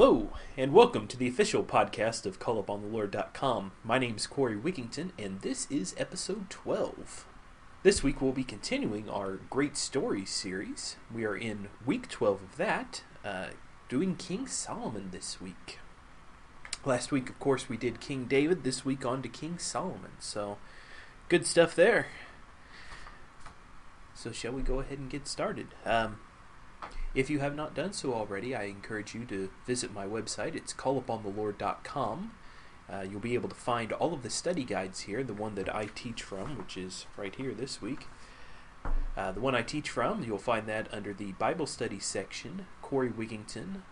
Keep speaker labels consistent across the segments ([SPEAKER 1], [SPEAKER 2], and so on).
[SPEAKER 1] Hello, and welcome to the official podcast of CallUponTheLord.com. My name is Corey Wigington, and this is episode 12. This week we'll be continuing our Great Stories series. We are in week 12 of that, uh, doing King Solomon this week. Last week, of course, we did King David. This week on to King Solomon. So, good stuff there. So, shall we go ahead and get started? Um, if you have not done so already, I encourage you to visit my website. It's calluponthelord.com. Uh, you'll be able to find all of the study guides here. The one that I teach from, which is right here this week. Uh, the one I teach from, you'll find that under the Bible study section, Corey Wigington,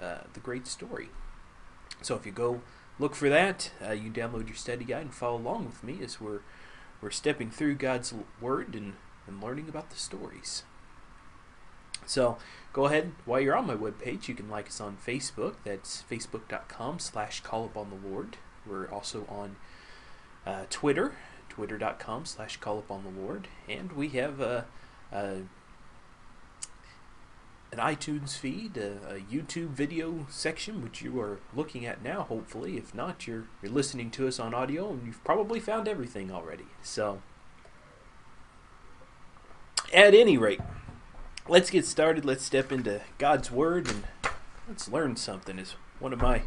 [SPEAKER 1] uh, The Great Story. So if you go look for that, uh, you download your study guide and follow along with me as we're, we're stepping through God's Word and, and learning about the stories. So go ahead while you're on my webpage. You can like us on Facebook. That's facebook.com slash call upon the Lord. We're also on uh, Twitter, twitter.com slash call upon the Lord. And we have a, a an iTunes feed, a, a, YouTube video section, which you are looking at now, hopefully. If not, you're, you're listening to us on audio and you've probably found everything already. So, at any rate, let's get started. Let's step into God's Word and let's learn something, as one of my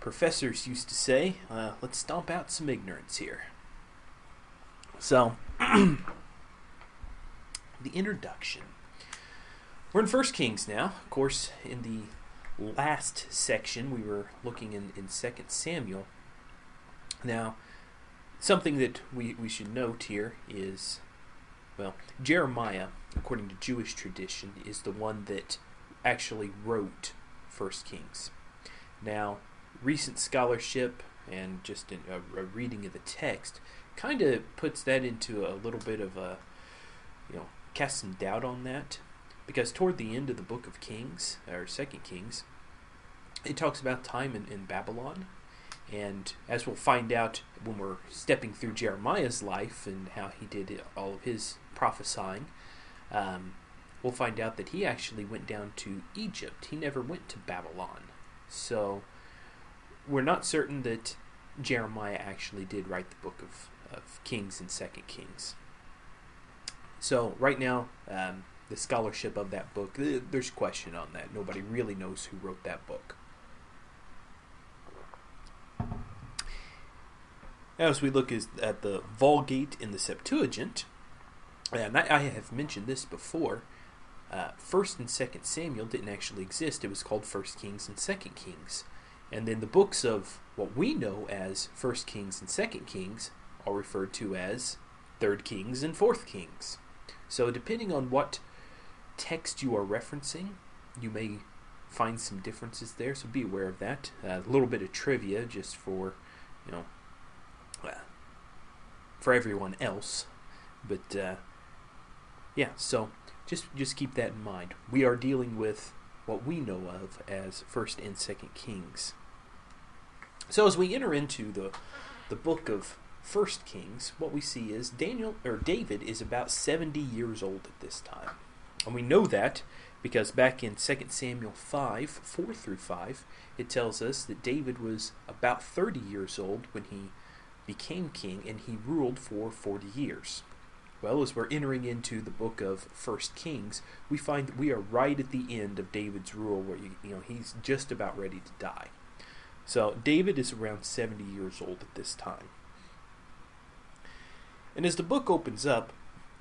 [SPEAKER 1] professors used to say. Uh, let's stomp out some ignorance here. So, the introduction. We're in First Kings now. Of course, in the last section, we were looking in, in 2 Samuel. Now, something that we, we should note here is well, Jeremiah, according to Jewish tradition, is the one that actually wrote First Kings. Now, recent scholarship and just a, a reading of the text kind of puts that into a little bit of a, you know, cast some doubt on that, because toward the end of the book of Kings or Second Kings, it talks about time in, in Babylon and as we'll find out when we're stepping through Jeremiah's life and how he did all of his prophesying, um, we'll find out that he actually went down to Egypt. He never went to Babylon. So we're not certain that Jeremiah actually did write the book of, of Kings and Second Kings. So right now, um, the scholarship of that book, there's question on that. Nobody really knows who wrote that book. As we look at the Vulgate in the Septuagint, and I, have mentioned this before, uh, First and Second Samuel didn't actually exist. It was called First Kings and Second Kings, and then the books of what we know as First Kings and Second Kings are referred to as Third Kings and Fourth Kings. So depending on what text you are referencing, you may find some differences there. So be aware of that. Uh, a little bit of trivia just for you know uh, for everyone else, but. Yeah, so just just keep that in mind. We are dealing with what we know of as First and Second Kings. So as we enter into the the book of First Kings, what we see is Daniel or David is about 70 years old at this time. And we know that because back in 2 Samuel 5, 4 through 5, it tells us that David was about 30 years old when he became king and he ruled for 40 years. Well, as we're entering into the book of First Kings, we find that we are right at the end of David's rule, where you, you know he's just about ready to die. So David is around 70 years old at this time. And as the book opens up,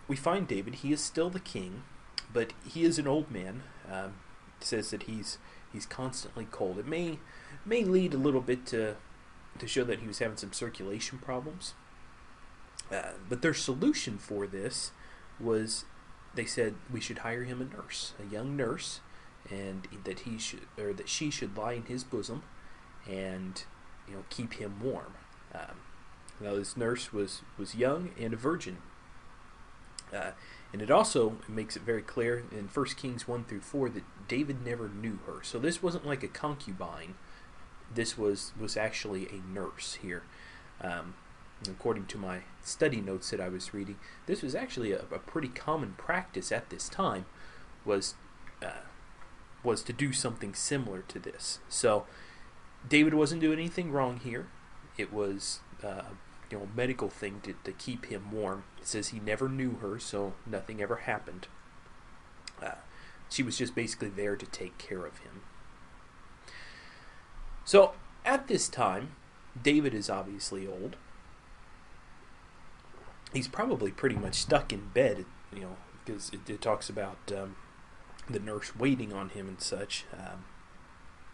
[SPEAKER 1] we find David. He is still the king, but he is an old man. Um, says that he's he's constantly cold. It may may lead a little bit to to show that he was having some circulation problems. Uh, but their solution for this was they said we should hire him a nurse, a young nurse, and that he should or that she should lie in his bosom and you know keep him warm. Um, now this nurse was was young and a virgin, uh, and it also makes it very clear in 1 Kings one through four that David never knew her. So this wasn't like a concubine. This was was actually a nurse here. Um, according to my study notes that I was reading, this was actually a, a pretty common practice at this time. Was uh, was to do something similar to this. So David wasn't doing anything wrong here. It was uh, you know medical thing to, to keep him warm. It says he never knew her, so nothing ever happened. Uh, she was just basically there to take care of him. So at this time, David is obviously old. He's probably pretty much stuck in bed, you know, because it, it talks about um, the nurse waiting on him and such. Um,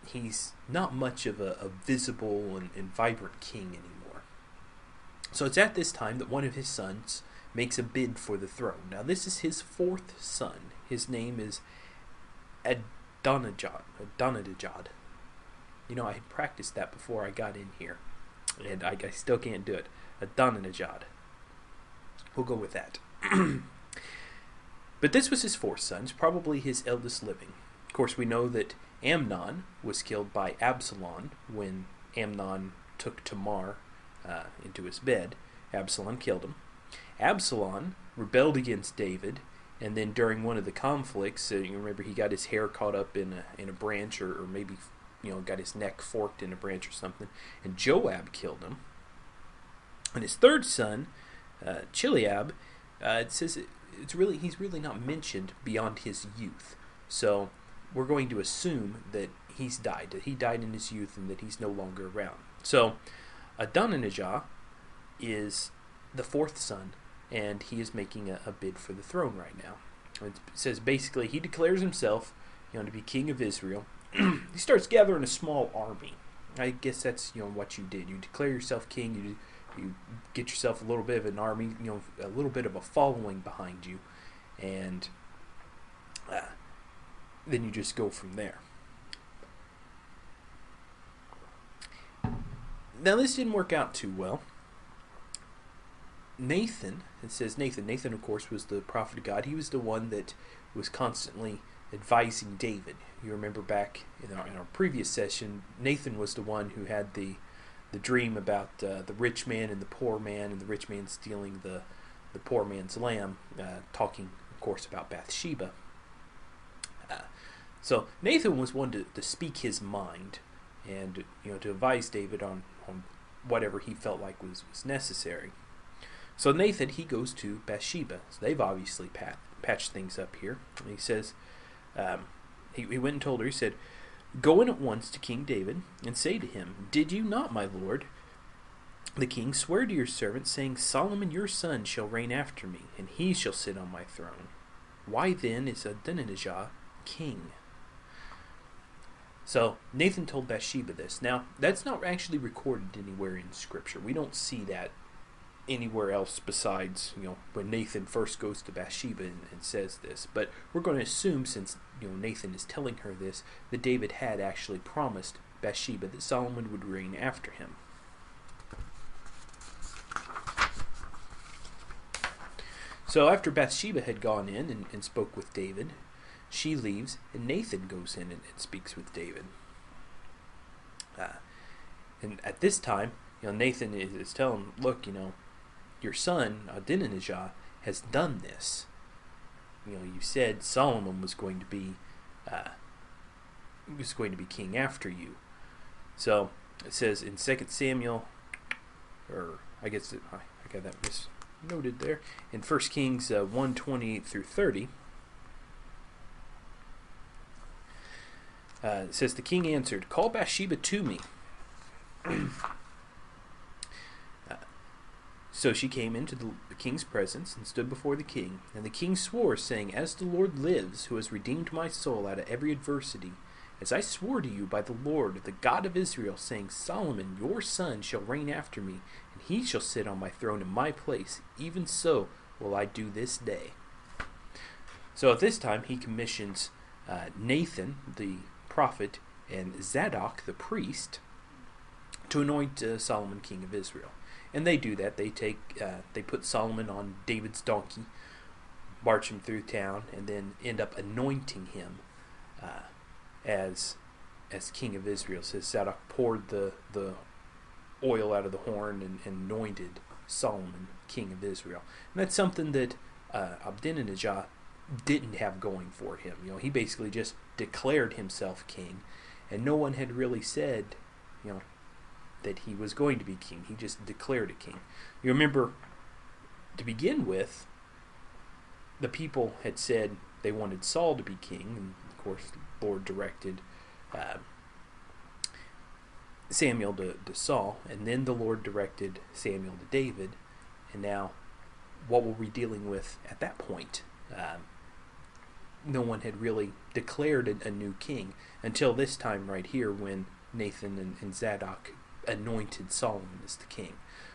[SPEAKER 1] he's not much of a, a visible and, and vibrant king anymore. So it's at this time that one of his sons makes a bid for the throne. Now, this is his fourth son. His name is Adonijah. Adonijah. You know, I had practiced that before I got in here, and I, I still can't do it. Adonijah. We'll go with that. but this was his fourth son, probably his eldest living. Of course, we know that Amnon was killed by Absalom when Amnon took Tamar uh, into his bed. Absalom killed him. Absalom rebelled against David, and then during one of the conflicts, uh, you remember he got his hair caught up in a in a branch, or, or maybe you know got his neck forked in a branch or something, and Joab killed him. And his third son, uh, Chileab, uh, it says it, it's really he's really not mentioned beyond his youth. So we're going to assume that he's died, that he died in his youth, and that he's no longer around. So Adonijah is the fourth son, and he is making a, a bid for the throne right now. It says basically he declares himself, you know, to be king of Israel. he starts gathering a small army. I guess that's you know what you did. You declare yourself king. You you get yourself a little bit of an army, you know, a little bit of a following behind you, and uh, then you just go from there. Now, this didn't work out too well. Nathan, it says Nathan. Nathan, of course, was the prophet of God. He was the one that was constantly advising David. You remember back in our, in our previous session, Nathan was the one who had the the dream about uh, the rich man and the poor man, and the rich man stealing the the poor man's lamb, uh, talking, of course, about Bathsheba. Uh, so Nathan was one to, to speak his mind, and you know to advise David on, on whatever he felt like was, was necessary. So Nathan he goes to Bathsheba. So they've obviously pat, patched things up here. And he says, um, he, he went and told her. He said, Go in at once to King David, and say to him, Did you not, my lord, the king, swear to your servant, saying, Solomon your son shall reign after me, and he shall sit on my throne? Why then is Adonijah king? So Nathan told Bathsheba this. Now, that's not actually recorded anywhere in Scripture. We don't see that anywhere else besides you know when Nathan first goes to Bathsheba and, and, says this. But we're going to assume since you know Nathan is telling her this that David had actually promised Bathsheba that Solomon would reign after him. So after Bathsheba had gone in and, and spoke with David, she leaves and Nathan goes in and, and speaks with David. Uh, and at this time, you know, Nathan is, is telling look, you know, your son Adonijah has done this. You know, you said Solomon was going to be uh, was going to be king after you. So it says in Second Samuel, or I guess it, I got that misnoted there in First Kings uh, through thirty. Uh, it says the king answered, "Call Bathsheba to me." So she came into the, the, king's presence and stood before the king. And the king swore, saying, As the Lord lives, who has redeemed my soul out of every adversity, as I swore to you by the Lord, the God of Israel, saying, Solomon, your son, shall reign after me, and he shall sit on my throne in my place, even so will I do this day. So at this time, he commissions uh, Nathan, the prophet, and Zadok, the priest, to anoint uh, Solomon king of Israel and they do that. They take uh, they put Solomon on David's donkey, march him through town, and then end up anointing him uh, as as king of Israel. says Zadok poured the the oil out of the horn and, and anointed Solomon king of Israel, and that's something that uh, Abdinijah didn't have going for him. You know, he basically just declared himself king, and no one had really said, you know, that he was going to be king. He just declared a king. You remember, to begin with, the people had said they wanted Saul to be king, and of course, the Lord directed uh, Samuel to, to Saul, and then the Lord directed Samuel to David, and now what were we dealing with at that point? Um, no one had really declared a, a, new king until this time right here when Nathan and, and Zadok anointed Solomon as the king.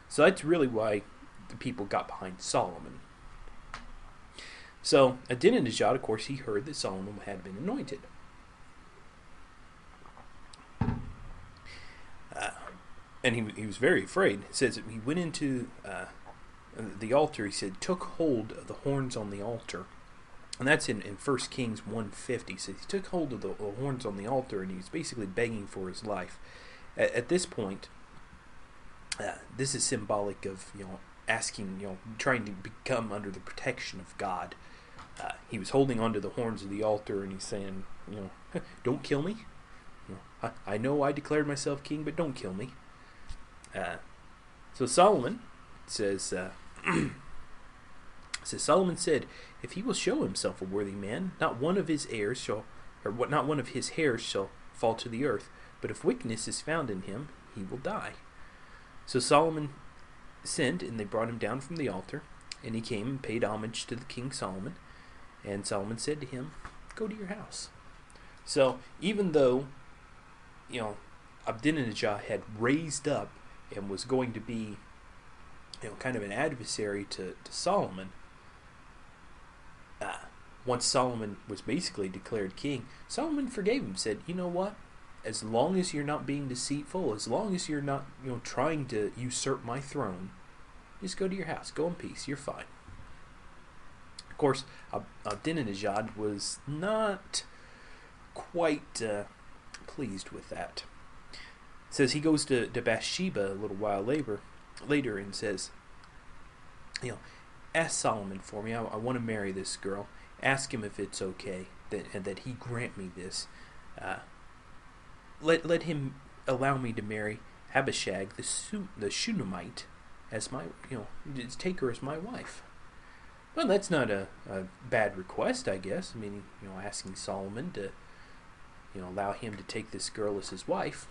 [SPEAKER 1] So that's really why the people got behind Solomon. So Adonijah, of course, he heard that Solomon had been anointed. Uh, and he, he was very afraid. It says that he went into uh, the altar, he said, took hold of the horns on the altar. And that's in, in 1 Kings 150. So he took hold of the, the horns on the altar and he was basically begging for his life. At, at this point, uh, this is symbolic of, you know, asking, you know, trying to become under the protection of God. Uh, he was holding onto the horns of the altar and he's saying, you know, don't kill me. You know, I, I know I declared myself king, but don't kill me. Uh, so Solomon says, uh, says Solomon said, "If he will show himself a worthy man, not one of his heirs shall, or what, not one of his hairs shall fall to the earth. But if weakness is found in him, he will die." So Solomon sent, and they brought him down from the altar, and he came and paid homage to the king Solomon. And Solomon said to him, "Go to your house." So even though, you know, Abdinijah had raised up and was going to be you know, kind of an adversary to, to Solomon. Uh, once Solomon was basically declared king, Solomon forgave him, said, You know what? As long as you're not being deceitful, as long as you're not, you know, trying to usurp my throne, just go to your house. Go in peace. You're fine. Of course, Adinijad was not quite uh, pleased with that. It says he goes to, to Bathsheba a little while later, later and says, you know, ask Solomon for me. I, I want to marry this girl. Ask him if it's okay that and that he grant me this. Uh, let let him allow me to marry Abishag the Su- the Shunammite as my you know take her as my wife. Well, that's not a, a bad request, I guess. I mean, you know, asking Solomon to you know allow him to take this girl as his wife.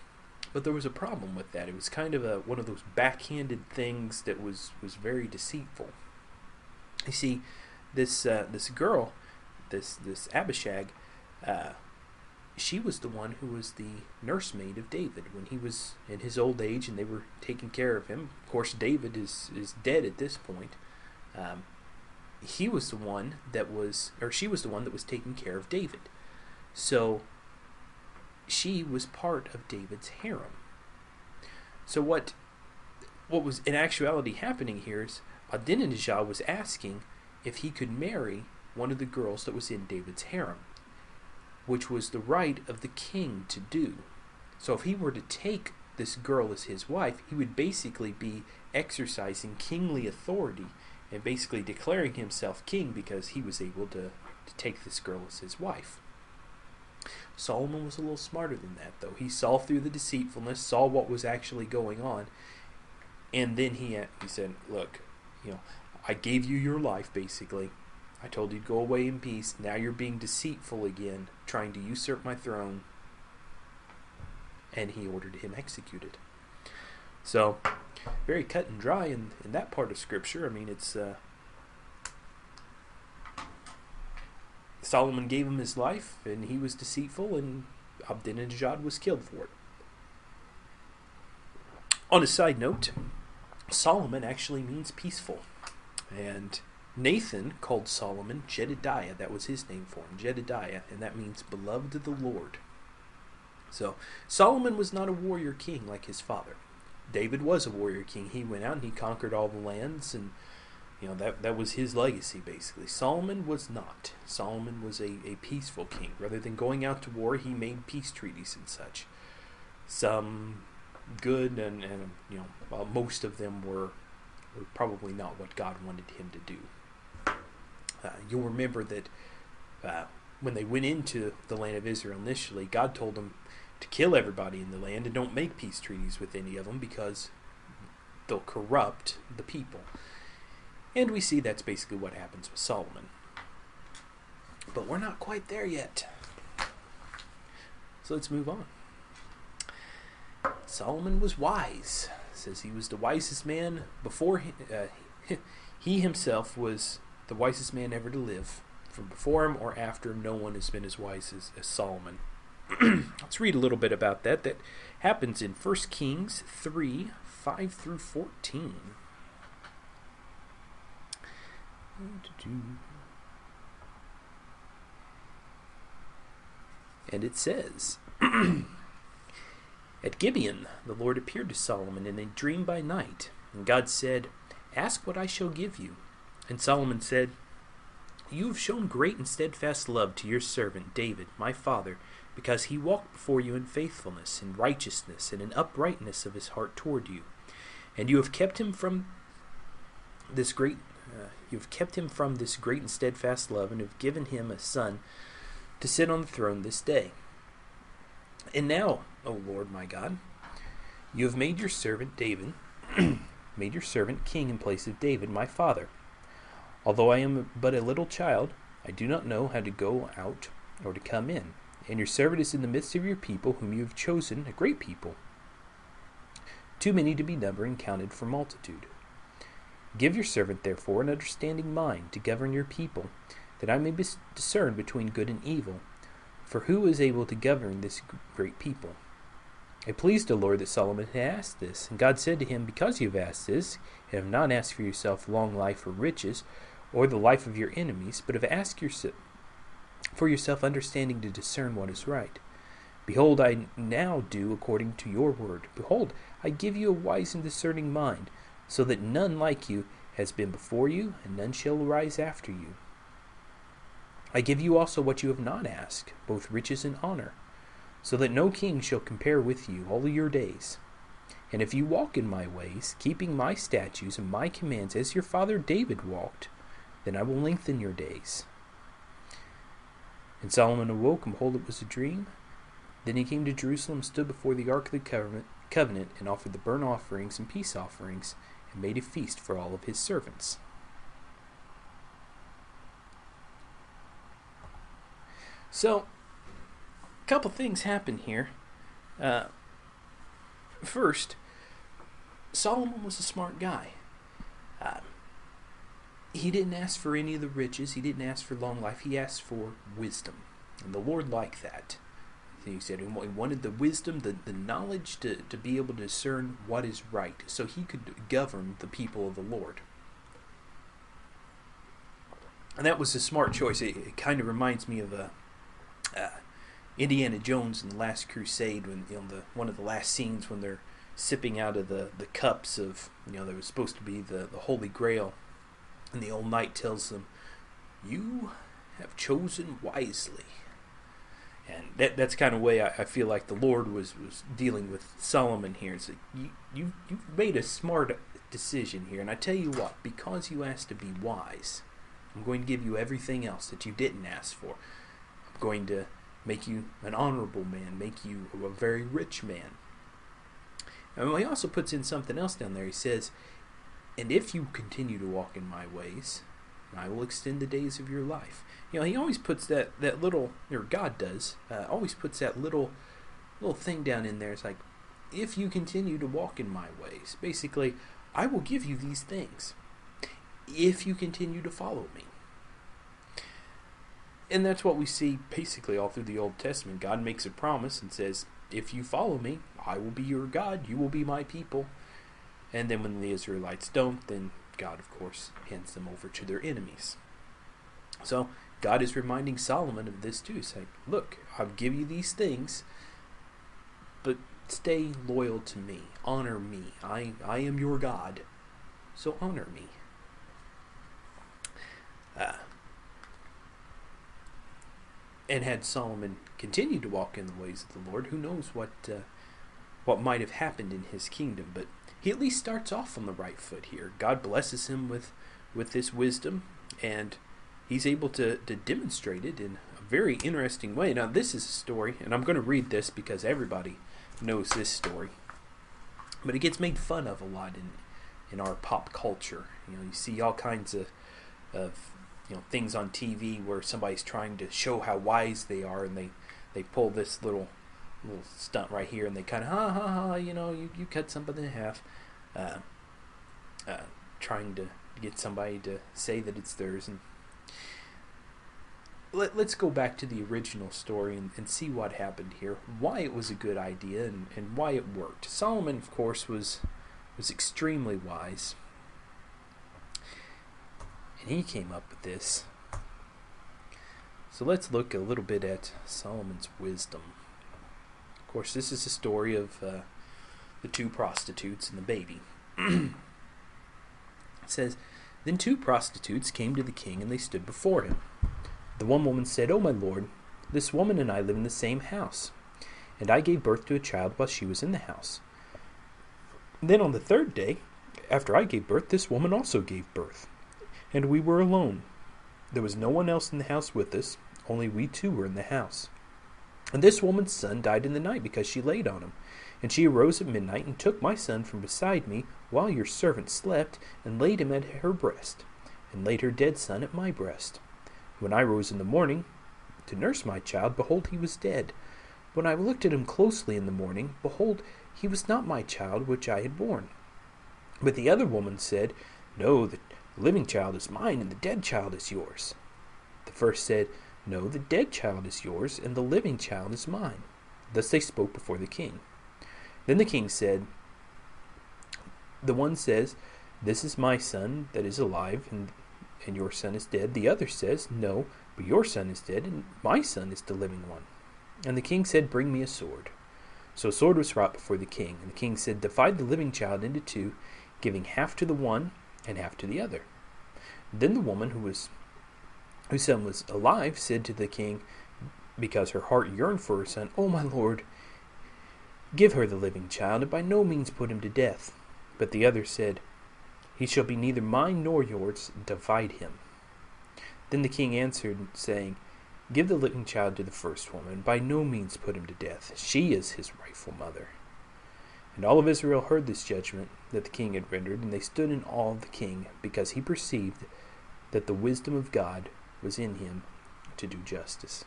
[SPEAKER 1] But there was a problem with that. It was kind of a one of those backhanded things that was was very deceitful. You see, this uh, this girl, this this Abishag, uh, she was the one who was the nursemaid of David when he was in his old age, and they were taking care of him. Of course, David is is dead at this point. Um, he was the one that was, or she was the one that was taking care of David. So she was part of David's harem. So what what was in actuality happening here is Adonijah was asking if he could marry one of the girls that was in David's harem, which was the right of the king to do. So if he were to take this girl as his wife, he would basically be exercising kingly authority and basically declaring himself king because he was able to, to take this girl as his wife. Solomon was a little smarter than that, though. He saw through the deceitfulness, saw what was actually going on, and then he he said, "Look, you know, I gave you your life, basically. I told you to go away in peace. Now you're being deceitful again, trying to usurp my throne." And he ordered him executed. So, very cut and dry in, in that part of Scripture. I mean, it's uh, Solomon gave him his life, and he was deceitful, and Abdinadjad was killed for it. On a side note, Solomon actually means peaceful. And Nathan called Solomon Jedediah. That was his name for him, Jedediah, and that means beloved of the Lord. So Solomon was not a warrior king like his father. David was a warrior king. He went out and he conquered all the lands and you know, that, that was his legacy, basically. Solomon was not. Solomon was a, a peaceful king. Rather than going out to war, he made peace treaties and such. Some good, and, and you know, well, most of them were, were probably not what God wanted him to do. Uh, you'll remember that uh, when they went into the land of Israel initially, God told them to kill everybody in the land and don't make peace treaties with any of them because they'll corrupt the people. And we see that's basically what happens with Solomon. But we're not quite there yet. So let's move on. Solomon was wise. Says he was the wisest man before uh, he himself was the wisest man ever to live. From before him or after him, no one has been as wise as, as Solomon. Let's read a little bit about that. That happens in 1 Kings 3 5 through 14. And it says At Gibeon, the Lord appeared to Solomon in a dream by night. And God said, Ask what I shall give you. And Solomon said, You have shown great and steadfast love to your servant David, my father, because he walked before you in faithfulness, in righteousness, and in uprightness of his heart toward you. And you have kept him from this great uh, you have kept him from this great and steadfast love, and have given him a son to sit on the throne this day. And now, O Lord my God, you have made your servant David, made your servant king in place of David my father. Although I am but a little child, I do not know how to go out or to come in. And your servant is in the midst of your people, whom you have chosen, a great people, too many to be numbered and counted for multitude. Give your servant, therefore, an understanding mind to govern your people, that I may discern between good and evil. For who is able to govern this great people? It pleased the Lord that Solomon had asked this, and God said to him, Because you have asked this, and have not asked for yourself long life or riches, or the life of your enemies, but have asked yourself for yourself understanding to discern what is right. Behold, I now do according to your word. Behold, I give you a wise and discerning mind, so that none like you has been before you, and none shall arise after you. I give you also what you have not asked, both riches and honor, so that no king shall compare with you all your days. And if you walk in my ways, keeping my statutes and my commands as your father David walked, then I will lengthen your days. And Solomon awoke, and behold, it was a dream. Then he came to Jerusalem, stood before the ark of the covenant, and offered the burnt offerings and peace offerings, and made a feast for all of his servants. So, a couple things happen here. Uh, first, Solomon was a smart guy. Uh, he didn't ask for any of the riches. He didn't ask for long life. He asked for wisdom. And the Lord liked that. He said he wanted the wisdom, the, the knowledge to, to be able to discern what is right so he could govern the people of the Lord. And that was a smart choice. It, it kind of reminds me of a, uh, uh, Indiana Jones in the Last Crusade, when you know the one of the last scenes when they're sipping out of the, the cups of you know there was supposed to be the, the Holy Grail, and the old knight tells them, You have chosen wisely. And that, that's kind of way I, I, feel like the Lord was, was dealing with Solomon here. It's like, you, you, you've made a smart decision here. And I tell you what, because you asked to be wise, I'm going to give you everything else that you didn't ask for. I'm going to make you an honorable man, make you a very rich man. And he also puts in something else down there. He says, and if you continue to walk in my ways, I will extend the days of your life. You know, he always puts that, that little, or God does, uh, always puts that little little thing down in there. It's like, if you continue to walk in my ways, basically, I will give you these things. If you continue to follow me. And that's what we see basically all through the Old Testament. God makes a promise and says, If you follow me, I will be your God, you will be my people. And then when the Israelites don't, then God, of course, hands them over to their enemies. So God is reminding Solomon of this too, saying, Look, I'll give you these things, but stay loyal to me. Honor me. I, I am your God, so honor me. Uh, and had Solomon continued to walk in the ways of the Lord, who knows what uh, what might have happened in his kingdom? But he at least starts off on the right foot here. God blesses him with, with this wisdom, and he's able to, to demonstrate it in a very interesting way. Now, this is a story, and I'm going to read this because everybody knows this story, but it gets made fun of a lot in in our pop culture. You know, you see all kinds of of you know things on TV where somebody's trying to show how wise they are, and they they pull this little little stunt right here, and they kind of ha ha ha, you know, you, you cut somebody in half, uh, uh, trying to get somebody to say that it's theirs, and let, us go back to the original story and, and, see what happened here, why it was a good idea, and, and why it worked. Solomon, of course, was was extremely wise, and he came up with this. So let's look a little bit at Solomon's wisdom. Of course, this is the story of uh, the two prostitutes and the baby. it says, Then two prostitutes came to the king, and they stood before him. The one woman said, O my lord, this woman and I live in the same house, and I gave birth to a child while she was in the house. Then on the third day, after I gave birth, this woman also gave birth, and we were alone. There was no one else in the house with us, only we two were in the house. And this woman's son died in the night because she laid on him. And she arose at midnight and took my son from beside me while your servant slept, and laid him at her breast, and laid her dead son at my breast. When I rose in the morning to nurse my child, behold, he was dead. When I looked at him closely in the morning, behold, he was not my child which I had borne. But the other woman said, No, the living child is mine, and the dead child is yours. The first said, no, the dead child is yours, and the living child is mine. Thus they spoke before the king. Then the king said, The one says, This is my son that is alive, and, and your son is dead. The other says, No, but your son is dead, and my son is the living one. And the king said, Bring me a sword. So a sword was brought before the king. And the king said, Divide the living child into two, giving half to the one and half to the other. Then the woman who was whose son was alive, said to the king, because her heart yearned for her son, O my lord, give her the living child, and by no means put him to death. But the other said, He shall be neither mine nor yours, divide him. Then the king answered, saying, Give the living child to the first woman, by no means put him to death. She is his rightful mother. And all of Israel heard this judgment that the king had rendered, and they stood in awe of the king, because he perceived that the wisdom of God was in him to do justice.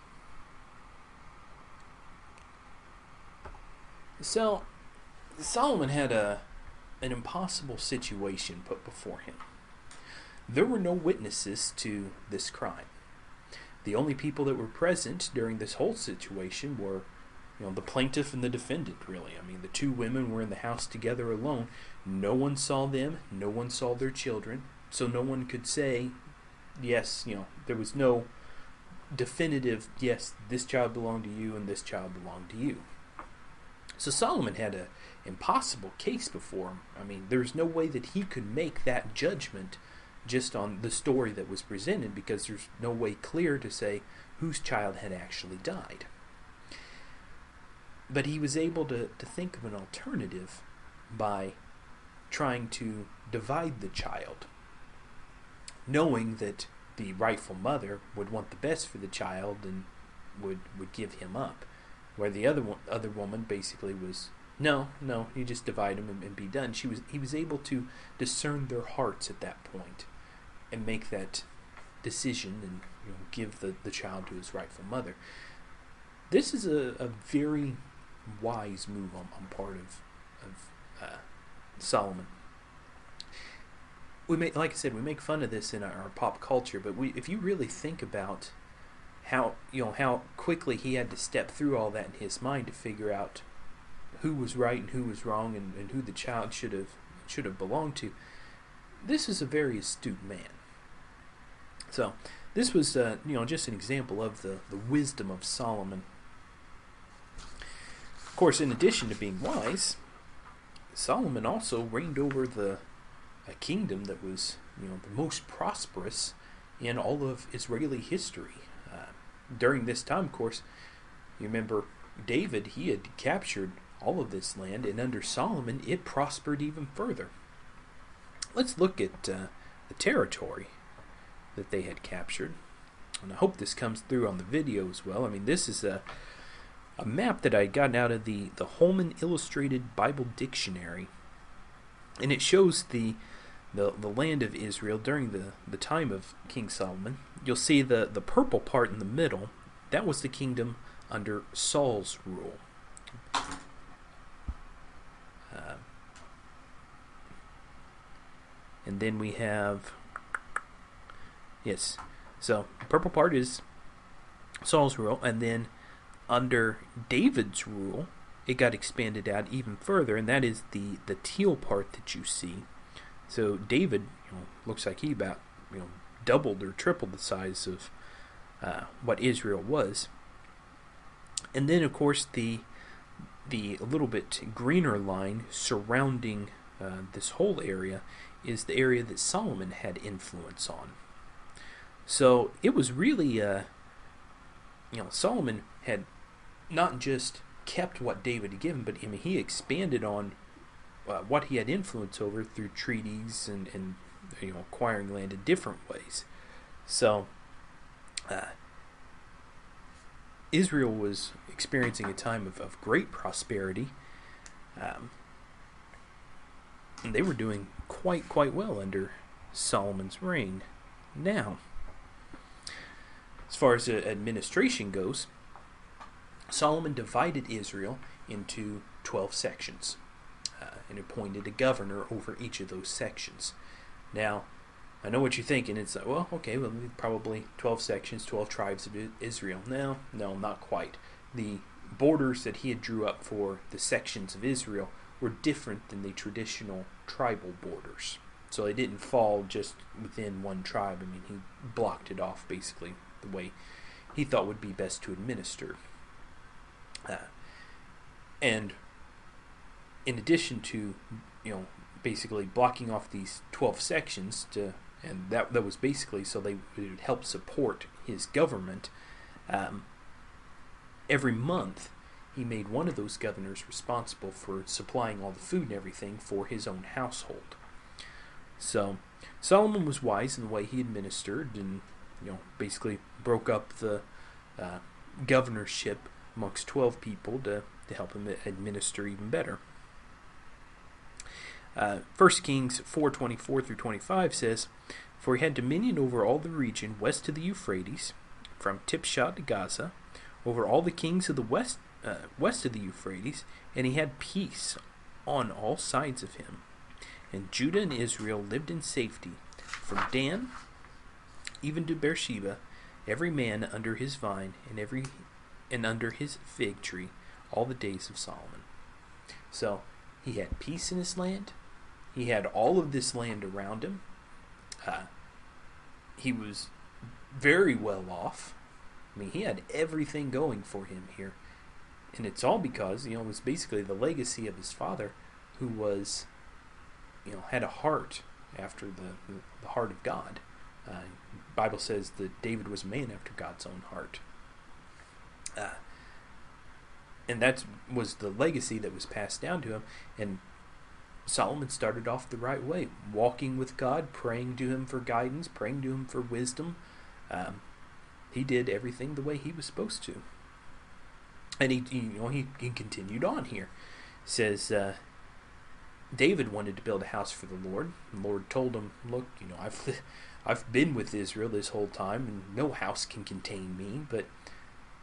[SPEAKER 1] So, Solomon had a an impossible situation put before him. There were no witnesses to this crime. The only people that were present during this whole situation were, you know, the plaintiff and the defendant, really. I mean, the two women were in the house together alone. No one saw them, no one saw their children, so no one could say yes, you know, there was no definitive, yes, this child belonged to you and this child belonged to you. So Solomon had an impossible case before him. I mean, there's no way that he could make that judgment just on the story that was presented because there's no way clear to say whose child had actually died. But he was able to, to think of an alternative by trying to divide the child knowing that the rightful mother would want the best for the child and would would give him up, where the other one, other woman basically was no, no, you just divide them and, and, be done. She was he was able to discern their hearts at that point and make that decision and you know, give the, the child to his rightful mother. This is a, a very wise move on, on part of of uh, Solomon we make like I said, we make fun of this in our, our, pop culture, but we if you really think about how you know how quickly he had to step through all that in his mind to figure out who was right and who was wrong and, and who the child should have should have belonged to. This is a very astute man. So this was uh, you know just an example of the, the wisdom of Solomon. Of course, in addition to being wise, Solomon also reigned over the a kingdom that was you know the most prosperous in all of Israeli history. Uh, during this time, of course, you remember David, he had captured all of this land, and under Solomon, it prospered even further. Let's look at uh, the territory that they had captured. and I hope this comes through on the video as well. I mean, this is a a map that I had gotten out of the the Holman Illustrated Bible Dictionary, and it shows the the, the land of Israel during the, the time of King Solomon. You'll see the, the purple part in the middle, that was the kingdom under Saul's rule. Uh, and then we have, yes, so the purple part is Saul's rule, and then under David's rule, it got expanded out even further, and that is the, the teal part that you see. So David, you know, looks like he about you know doubled or tripled the size of uh, what Israel was. And then, of course, the the little bit greener line surrounding uh, this whole area is the area that Solomon had influence on. So it was really, uh, you know, Solomon had not just kept what David had given, but I mean, he expanded on uh, what he had influence over through treaties and, and you know acquiring land in different ways. So uh, Israel was experiencing a time of, of great prosperity. Um, and they were doing quite quite well under Solomon's reign. Now, as far as uh, administration goes, Solomon divided Israel into 12 sections and appointed a governor over each of those sections. Now, I know what you're thinking. It's like, well, okay, well, probably 12 sections, 12 tribes of Israel. No, no, not quite. The borders that he had drew up for the sections of Israel were different than the traditional tribal borders. So they didn't fall just within one tribe. I mean, he blocked it off basically the way he thought would be best to administer. Uh, and in addition to, you know, basically blocking off these 12 sections to and that that was basically so they would help support his government. Um, every month, he made one of those governors responsible for supplying all the food and everything for his own household. So Solomon was wise in the way he administered, and you know basically broke up the uh, governorship amongst twelve people to to help him administer even better. Uh, 1 Kings 4:24 through 25 says, "For he had dominion over all the region west of the Euphrates, from Tiphsah to Gaza, over all the kings of the west uh, west of the Euphrates, and he had peace on all sides of him. And Judah and Israel lived in safety, from Dan even to Beersheba, every man under his vine and every and under his fig tree, all the days of Solomon." So he had peace in his land. He had all of this land around him. Uh, he was very well off. I mean, he had everything going for him here. And it's all because, you know, it was basically the legacy of his father who was, you know, had a heart after the, the heart of God. Uh, Bible says that David was a man after God's own heart. Uh, and that was the legacy that was passed down to him. And Solomon started off the right way, walking with God, praying to Him for guidance, praying to Him for wisdom. Um, he did everything the way he was supposed to, and he, you know, he, he continued on here. says uh, David wanted to build a house for the Lord. The Lord told him, "Look, you know, I've I've been with Israel this whole time, and no house can contain me. But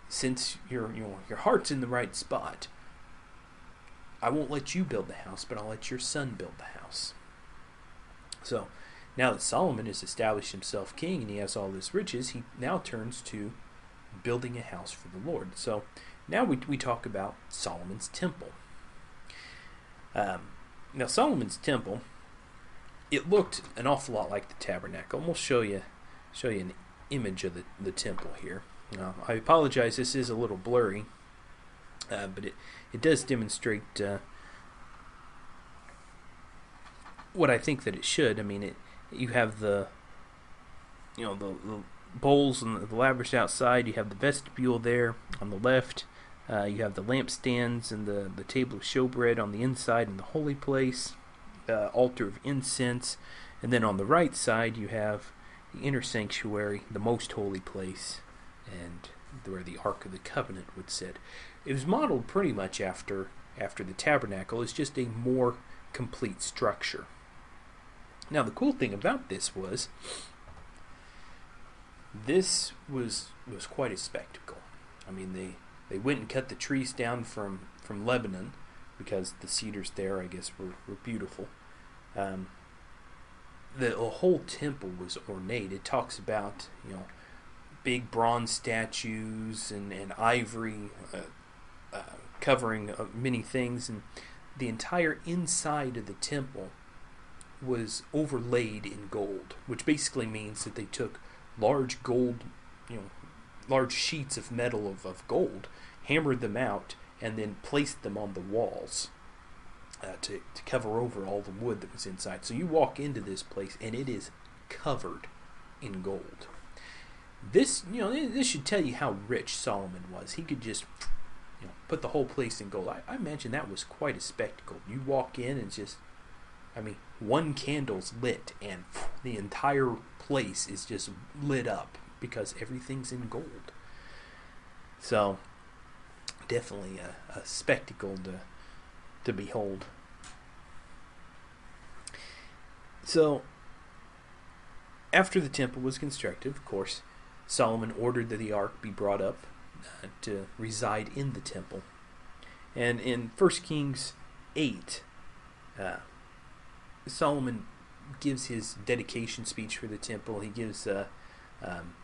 [SPEAKER 1] since your you know, your heart's in the right spot." I won't let you build the house, but I'll let your son build the house. So now that Solomon has established himself king and he has all this riches, he now turns to building a house for the Lord. So now we, we talk about Solomon's temple. Um, now Solomon's temple, it looked an awful lot like the tabernacle. And we'll show you show you an image of the, the temple here. Now, I apologize, this is a little blurry, uh, but it, it does demonstrate uh, what I think that it should. I mean, it you have the you know the, the bowls and the, the lavish outside. You have the vestibule there on the left. Uh, you have the lampstands and the the table of showbread on the inside in the holy place, uh, altar of incense, and then on the right side you have the inner sanctuary, the most holy place, and where the Ark of the Covenant would sit. It was modeled pretty much after after the tabernacle. It's just a more complete structure. Now the cool thing about this was this was was quite a spectacle. I mean they they went and cut the trees down from from Lebanon because the cedars there I guess were, were beautiful. Um, the, the whole temple was ornate. It talks about you know big bronze statues and, and ivory uh, uh, covering uh, many things, and the entire inside of the temple was overlaid in gold, which basically means that they took large gold, you know, large sheets of metal of, of gold, hammered them out, and then placed them on the walls uh, to, to cover over all the wood that was inside. So you walk into this place, and it is covered in gold. This, you know, this should tell you how rich Solomon was. He could just, put the whole place in gold. I, I imagine that was quite a spectacle. You walk in and just, I mean, one candle's lit, and the entire place is just lit up because everything's in gold. So, definitely a, a spectacle to to behold. So, after the temple was constructed, of course, Solomon ordered that the ark be brought up uh, to reside in the temple. And in 1 Kings 8, uh, Solomon gives his dedication speech for the temple. He gives, uh, um,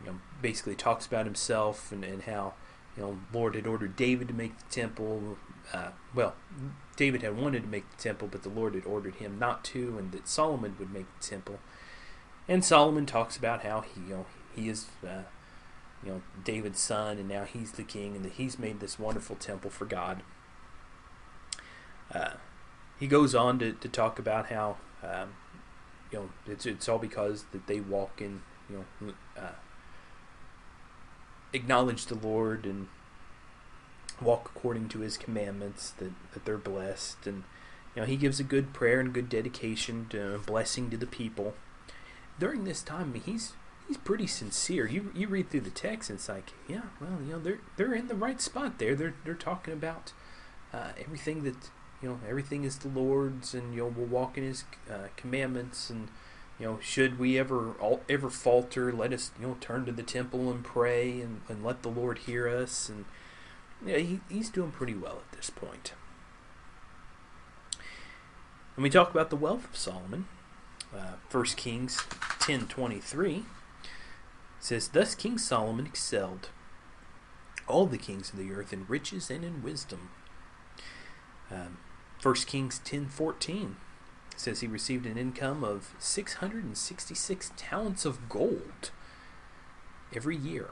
[SPEAKER 1] you know, basically talks about himself and, and how, you know, Lord had ordered David to make the temple. Uh, well, David had wanted to make the temple, but the Lord had ordered him not to, and that Solomon would make the temple. And Solomon talks about how he, you know, he is, uh, you know, David's son, and now he's the king, and that he's made this wonderful temple for God. Uh, he goes on to, to talk about how, um, you know, it's it's all because that they walk in, you know, uh, acknowledge the Lord and walk according to His commandments. That that they're blessed, and you know, he gives a good prayer and good dedication to blessing to the people. During this time, he's he's pretty sincere. You you read through the text, and it's like, yeah, well, you know, they're they're in the right spot there. They're they're talking about uh, everything that you know, everything is the Lord's, and you know, we'll walk in His uh, commandments, and you know, should we ever all, ever falter, let us you know turn to the temple and pray, and, and let the Lord hear us, and yeah, he, he's doing pretty well at this point. When we talk about the wealth of Solomon, uh, 1 Kings ten twenty three says, Thus King Solomon excelled all the kings of the earth in riches and in wisdom. Um, 1 Kings 10:14 says he received an income of 666 talents of gold every year.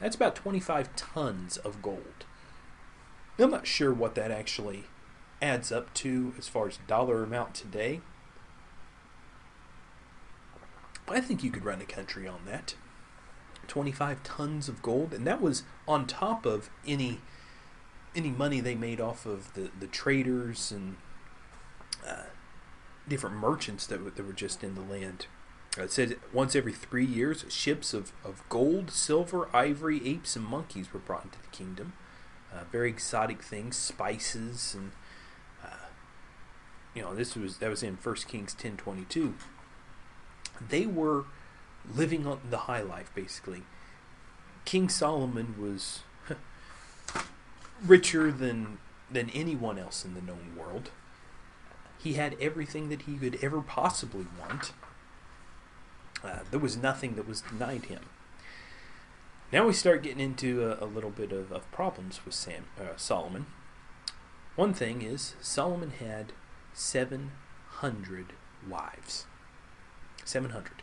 [SPEAKER 1] That's about 25 tons of gold. I'm not sure what that actually adds up to as far as dollar amount today. But I think you could run a country on that. 25 tons of gold, and that was on top of any any money they made off of the, the traders and uh, different merchants that, w- that were just in the land. Uh, it said once every three years, ships of, of gold, silver, ivory, apes, and monkeys were brought into the kingdom. Uh, very exotic things, spices, and uh, you know this was that was in First Kings ten twenty two. They were living on the high life, basically. King Solomon was richer than than anyone else in the known world. He had everything that he could ever possibly want. Uh, there was nothing that was denied him. Now we start getting into a, a little bit of, of, problems with Sam uh, Solomon. One thing is Solomon had seven hundred wives, seven hundred,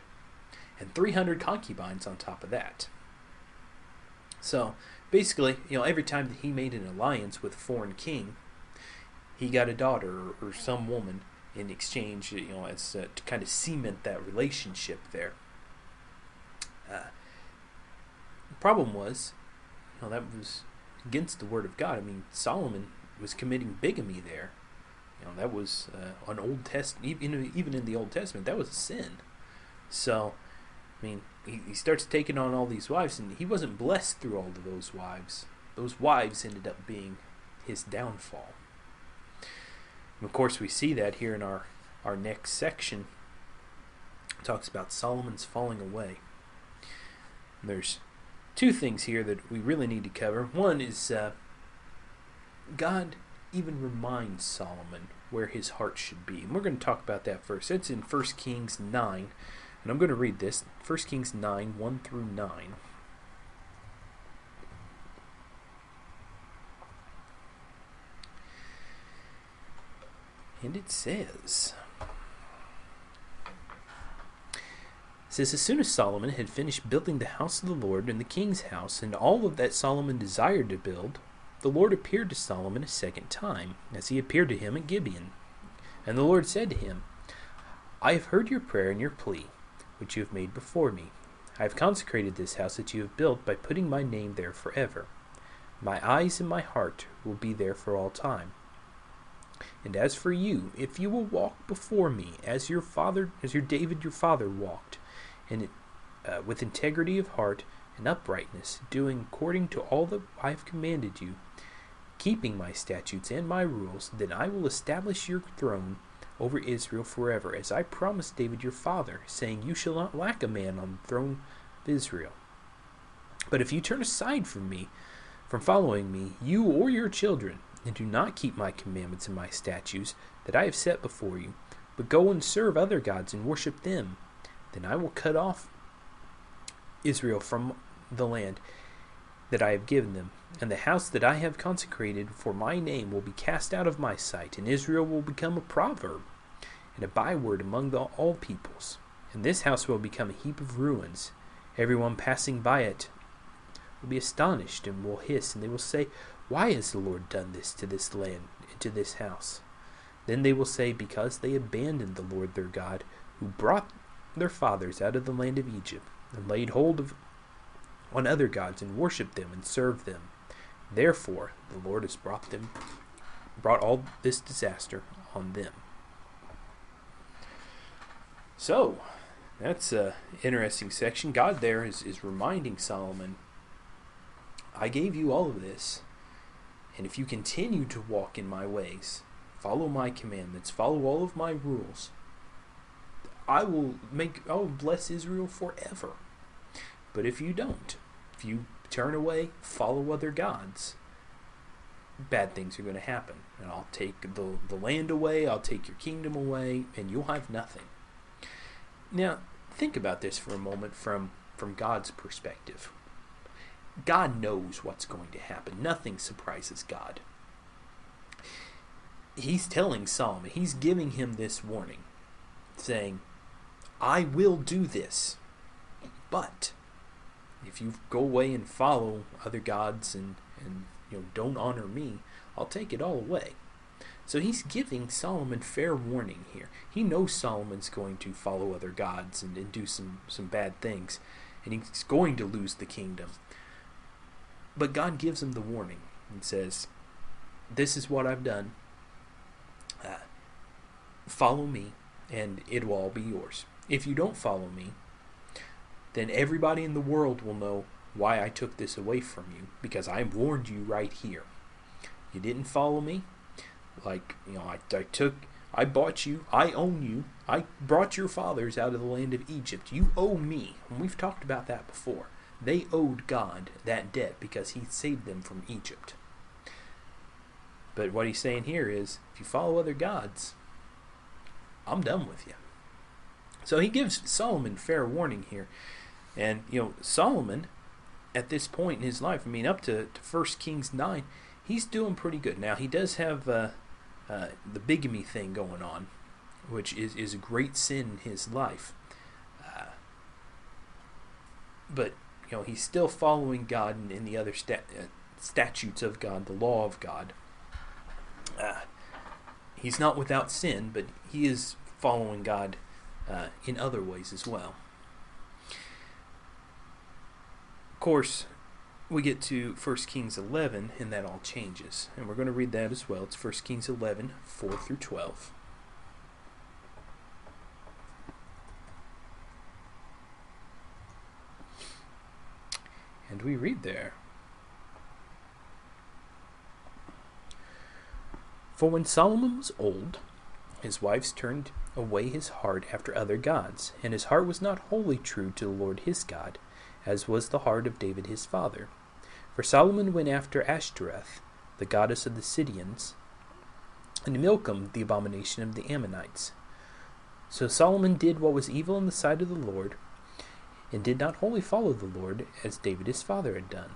[SPEAKER 1] and three hundred concubines on top of that. So basically, you know, every time that he made an alliance with a foreign king, he got a daughter or, or some woman in exchange, you know, as uh, to kind of cement that relationship there. Uh, the problem was, you know, that was against the word of God. I mean, Solomon was committing bigamy there. You know, that was uh, an Old Testament, even even in the Old Testament, that was a sin. So, I mean, he, he starts taking on all these wives, and he wasn't blessed through all of those wives. Those wives ended up being his downfall. And of course, we see that here in our, our next section. It talks about Solomon's falling away. And there's two things here that we really need to cover. One is uh, God even reminds Solomon where his heart should be. And we're going to talk about that first. It's in 1 Kings 9. And I'm going to read this 1 Kings 9 1 through 9. And it says. Says, As soon as Solomon had finished building the house of the Lord and the king's house, and all of that Solomon desired to build, the Lord appeared to Solomon a second time, as he appeared to him at Gibeon. And the Lord said to him, I have heard your prayer and your plea, which you have made before me. I have consecrated this house that you have built by putting my name there forever. My eyes and my heart will be there for all time. And as for you, if you will walk before me as your father, as your David your father walked, and uh, with integrity of heart and uprightness, doing according to all that I have commanded you, keeping my statutes and my rules, then I will establish your throne over Israel forever, as I promised David your father, saying, You shall not lack a man on the throne of Israel. But if you turn aside from me, from following me, you or your children, and do not keep my commandments and my statutes that I have set before you, but go and serve other gods and worship them, then I will cut off Israel from the land that I have given them, and the house that I have consecrated for my name will be cast out of my sight, and Israel will become a proverb and a byword among the, all peoples. And this house will become a heap of ruins. Everyone passing by it will be astonished and will hiss, and they will say, Why has the Lord done this to this land and to this house? Then they will say, Because they abandoned the Lord their God, who brought their fathers out of the land of Egypt, and laid hold of on other gods, and worship them and serve them. Therefore the Lord has brought them brought all this disaster on them. So, that's a interesting section. God there is, is reminding Solomon, I gave you all of this, and if you continue to walk in my ways, follow my commandments, follow all of my rules, I will make I will bless Israel forever. But if you don't, if you turn away, follow other gods, bad things are going to happen. And I'll take the, the land away, I'll take your kingdom away, and you'll have nothing. Now, think about this for a moment from, from God's perspective. God knows what's going to happen. Nothing surprises God. He's telling Solomon, he's giving him this warning, saying, I will do this, but if you go away and follow other gods and, and you know don't honor me, I'll take it all away. So he's giving Solomon fair warning here. He knows Solomon's going to follow other gods and, and do some, some bad things, and he's going to lose the kingdom. But God gives him the warning and says, This is what I've done. Uh, follow me, and it will all be yours. If you don't follow me, then everybody in the world will know why I took this away from you because I warned you right here. You didn't follow me. Like, you know, I, I took, I bought you, I own you, I brought your fathers out of the land of Egypt. You owe me. And we've talked about that before. They owed God that debt because he saved them from Egypt. But what he's saying here is if you follow other gods, I'm done with you. So he gives Solomon fair warning here. And, you know, Solomon, at this point in his life, I mean, up to, 1 Kings 9, he's doing pretty good. Now, he does have uh, uh, the bigamy thing going on, which is, is a great sin in his life. Uh, but, you know, he's still following God and, and the other uh, statutes of God, the law of God. Uh, he's not without sin, but he is following God uh, in other ways as well. Of course, we get to 1 Kings 11, and that all changes. And we're going to read that as well. It's 1 Kings 11, 4 through 12. And we read there For when Solomon was old, his wives turned away his heart after other gods, and his heart was not wholly true to the Lord his God, as was the heart of David his father. For Solomon went after Ashtoreth, the goddess of the Sidonians, and Milcom, the abomination of the Ammonites. So Solomon did what was evil in the sight of the Lord, and did not wholly follow the Lord, as David his father had done.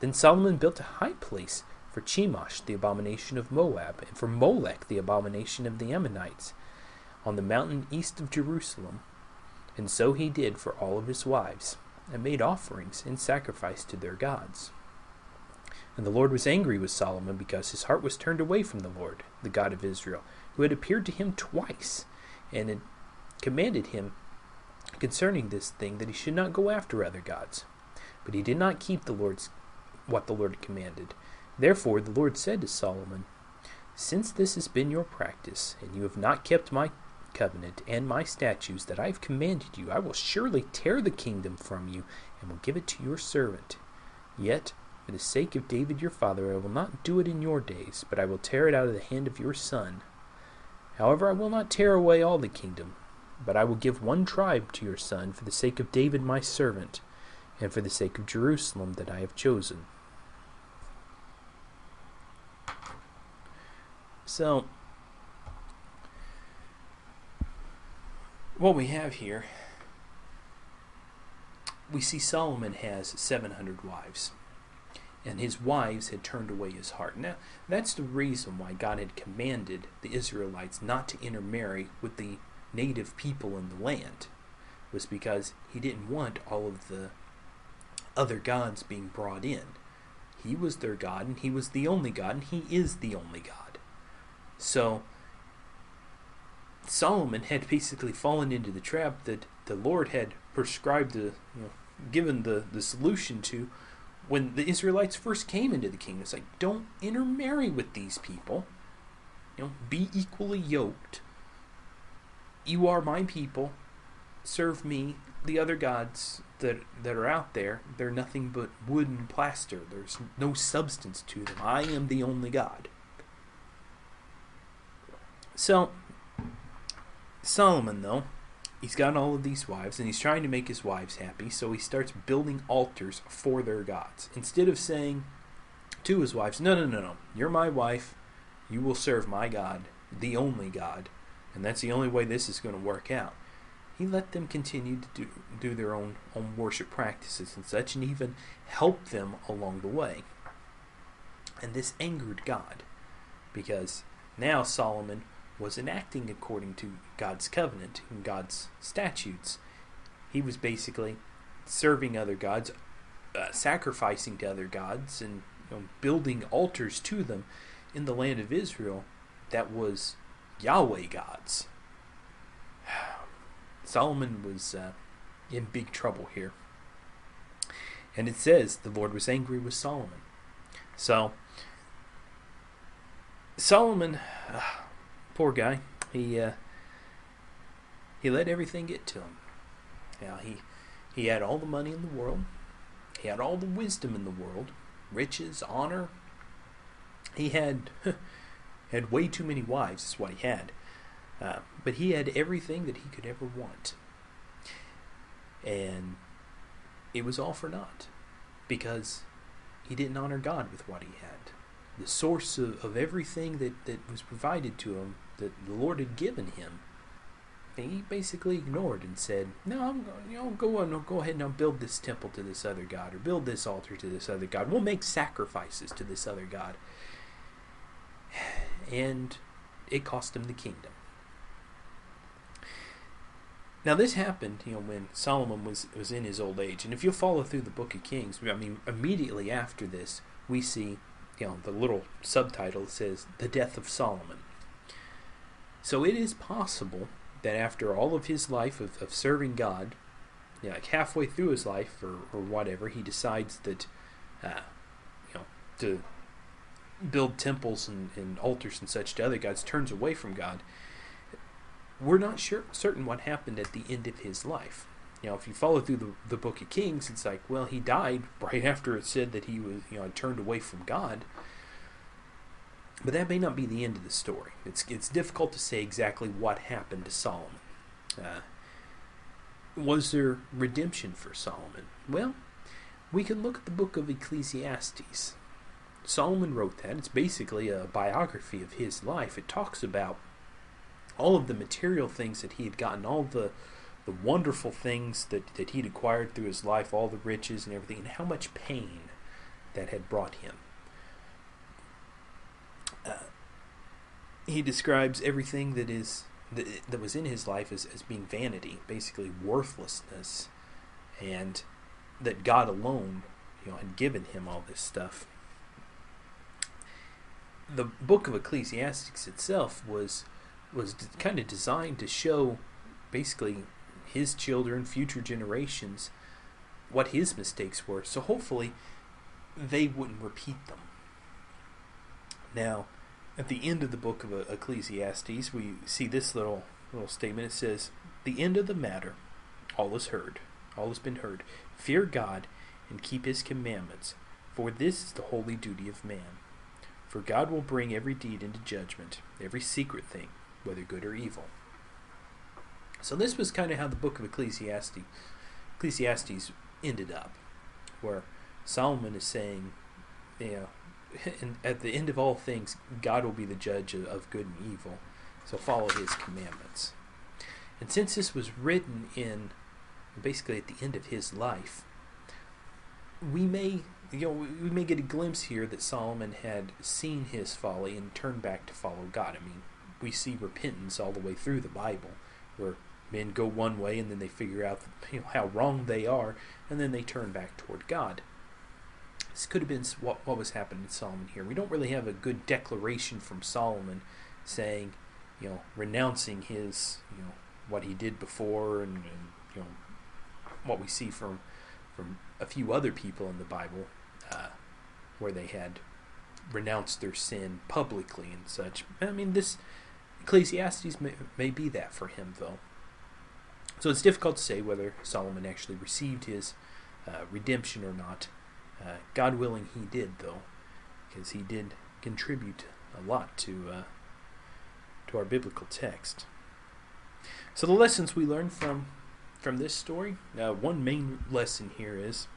[SPEAKER 1] Then Solomon built a high place for Chemosh, the abomination of Moab, and for Molech, the abomination of the Ammonites, on the mountain east of Jerusalem. And so he did for all of his wives, and made offerings and sacrifice to their gods. And the Lord was angry with Solomon because his heart was turned away from the Lord, the God of Israel, who had appeared to him twice, and had commanded him concerning this thing that he should not go after other gods. But he did not keep the Lord's what the Lord commanded. Therefore the Lord said to Solomon, Since this has been your practice, and you have not kept my covenant and my statutes that I have commanded you, I will surely tear the kingdom from you, and will give it to your servant. Yet, for the sake of David your father, I will not do it in your days, but I will tear it out of the hand of your son. However, I will not tear away all the kingdom, but I will give one tribe to your son for the sake of David my servant, and for the sake of Jerusalem that I have chosen. So, what we have here, we see Solomon has 700 wives, and his wives had turned away his heart. Now, that's the reason why God had commanded the Israelites not to intermarry with the native people in the land, was because he didn't want all of the other gods being brought in. He was their God, and he was the only God, and he is the only God. So Solomon had basically fallen into the trap that the Lord had prescribed the you know given the, the solution to when the Israelites first came into the kingdom. It's like don't intermarry with these people. You know, be equally yoked. You are my people. Serve me. The other gods that that are out there, they're nothing but wood and plaster. There's no substance to them. I am the only God. So, Solomon, though, he's got all of these wives, and he's trying to make his wives happy, so he starts building altars for their gods. Instead of saying to his wives, No, no, no, no, you're my wife, you will serve my God, the only God, and that's the only way this is going to work out. He let them continue to do, do their own, own worship practices and such, and even help them along the way. And this angered God, because now Solomon wasn't acting according to God's covenant and God's statutes. He was basically serving other gods, uh, sacrificing to other gods, and you know, building altars to them in the land of Israel that was Yahweh gods. Solomon was uh, in big trouble here. And it says the Lord was angry with Solomon. So, Solomon. Uh, poor guy. He uh, he let everything get to him. Now he he had all the money in the world. He had all the wisdom in the world, riches, honor. He had had way too many wives. Is what he had. Uh, but he had everything that he could ever want, and it was all for naught because he didn't honor God with what he had. The source of, of everything that, that was provided to him that the Lord had given him, And he basically ignored and said, "No, I'm you know go on, go ahead and I'll build this temple to this other god, or build this altar to this other god. We'll make sacrifices to this other god." And it cost him the kingdom. Now this happened, you know, when Solomon was was in his old age, and if you follow through the Book of Kings, I mean, immediately after this, we see, you know, the little subtitle says the death of Solomon. So it is possible that after all of his life of, of serving God, you know, like halfway through his life or, or whatever, he decides that, uh, you know, to build temples and, and altars and such to other gods, turns away from God. We're not sure certain what happened at the end of his life. You know, if you follow through the, the book of Kings, it's like, well, he died right after it said that he was, you know, turned away from God. But that may not be the end of the story. It's, it's difficult to say exactly what happened to Solomon. Uh, was there redemption for Solomon? Well, we can look at the book of Ecclesiastes. Solomon wrote that. It's basically a biography of his life. It talks about all of the material things that he had gotten, all the the wonderful things that, that he'd acquired through his life, all the riches and everything, and how much pain that had brought him. Uh, he describes everything that is that, that was in his life as, as being vanity, basically worthlessness, and that God alone, you know, had given him all this stuff. The book of Ecclesiastes itself was was kind of designed to show basically his children, future generations, what his mistakes were. So hopefully they wouldn't repeat them. Now, at the end of the book of Ecclesiastes, we see this little little statement. It says, "The end of the matter, all is heard, all has been heard. Fear God and keep His commandments, for this is the holy duty of man. For God will bring every deed into judgment, every secret thing, whether good or evil." So this was kind of how the book of Ecclesiastes, Ecclesiastes ended up, where Solomon is saying, you know, and at the end of all things, God will be the judge of good and evil. So follow His commandments. And since this was written in basically at the end of his life, we may you know we may get a glimpse here that Solomon had seen his folly and turned back to follow God. I mean, we see repentance all the way through the Bible, where men go one way and then they figure out you know, how wrong they are, and then they turn back toward God. This could have been what, what was happening to Solomon here. We don't really have a good declaration from Solomon saying, you know, renouncing his, you know, what he did before and, and you know, what we see from from a few other people in the Bible uh, where they had renounced their sin publicly and such. I mean, this Ecclesiastes may, may be that for him, though. So it's difficult to say whether Solomon actually received his uh, redemption or not. Uh, God willing, he did, though, because he did contribute a lot to uh, to our biblical text. So the lessons we learn from from this story, uh, one main lesson here is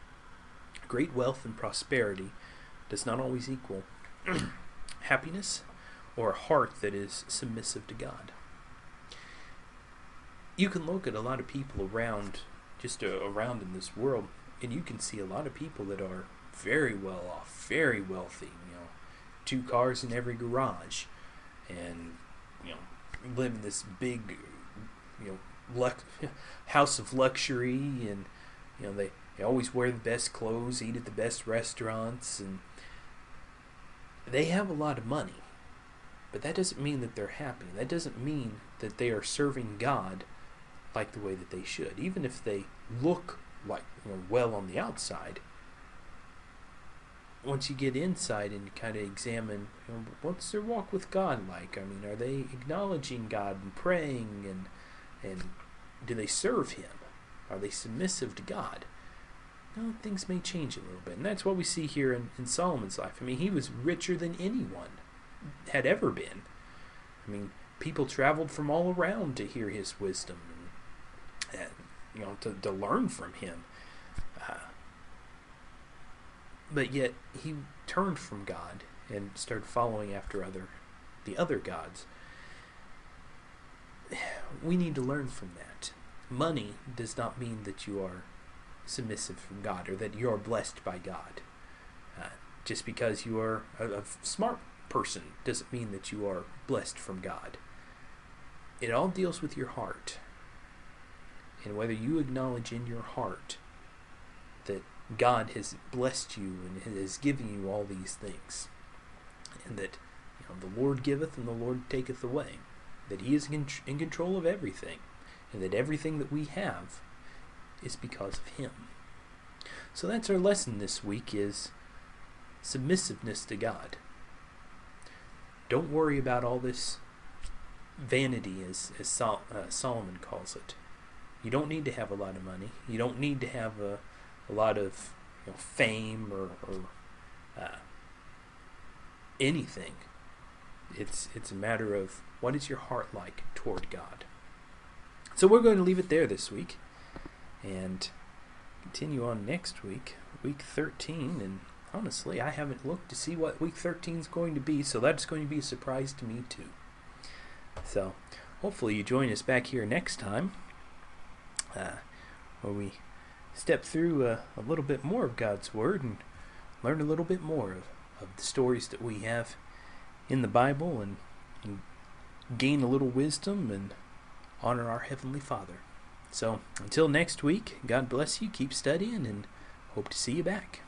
[SPEAKER 1] great wealth and prosperity does not always equal happiness or a heart that is submissive to God. You can look at a lot of people around, just uh, around in this world, and you can see a lot of people that are very well off, very wealthy. You know, two cars in every garage, and you know, live in this big, you know, lux- house of luxury, and you know they they always wear the best clothes, eat at the best restaurants, and they have a lot of money. But that doesn't mean that they're happy. That doesn't mean that they are serving God like the way that they should. Even if they look like you know, well on the outside, once you get inside and kind of examine you know, what's their walk with God like? I mean, are they acknowledging God and praying and and do they serve Him? Are they submissive to God? No, things may change a little bit, and that's what we see here in, in Solomon's life. I mean, he was richer than anyone had ever been. I mean, people traveled from all around to hear his wisdom you know to, to learn from him. Uh, but yet he turned from God and started following after other the other gods. We need to learn from that. Money does not mean that you are submissive from God or that you are blessed by God. Uh, just because you are a, a smart person doesn't mean that you are blessed from God. It all deals with your heart. And whether you acknowledge in your heart that God has blessed you and has given you all these things, and that you know, the Lord giveth and the Lord taketh away, that He is in, control of everything, and that everything that we have is because of Him. So that's our lesson this week: is submissiveness to God. Don't worry about all this vanity, as, as Sol- uh, Solomon calls it. You don't need to have a lot of money. You don't need to have a, a lot of you know, fame or, or uh, anything. It's it's a matter of what is your heart like toward God. So we're going to leave it there this week, and continue on next week, week 13. And honestly, I haven't looked to see what week 13 is going to be, so that's going to be a surprise to me too. So hopefully you join us back here next time, uh, where we step through uh, a little bit more of God's Word and learn a little bit more of, of the stories that we have in the Bible and, and gain a little wisdom and honor our Heavenly Father. So until next week, God bless you, keep studying, and hope to see you back.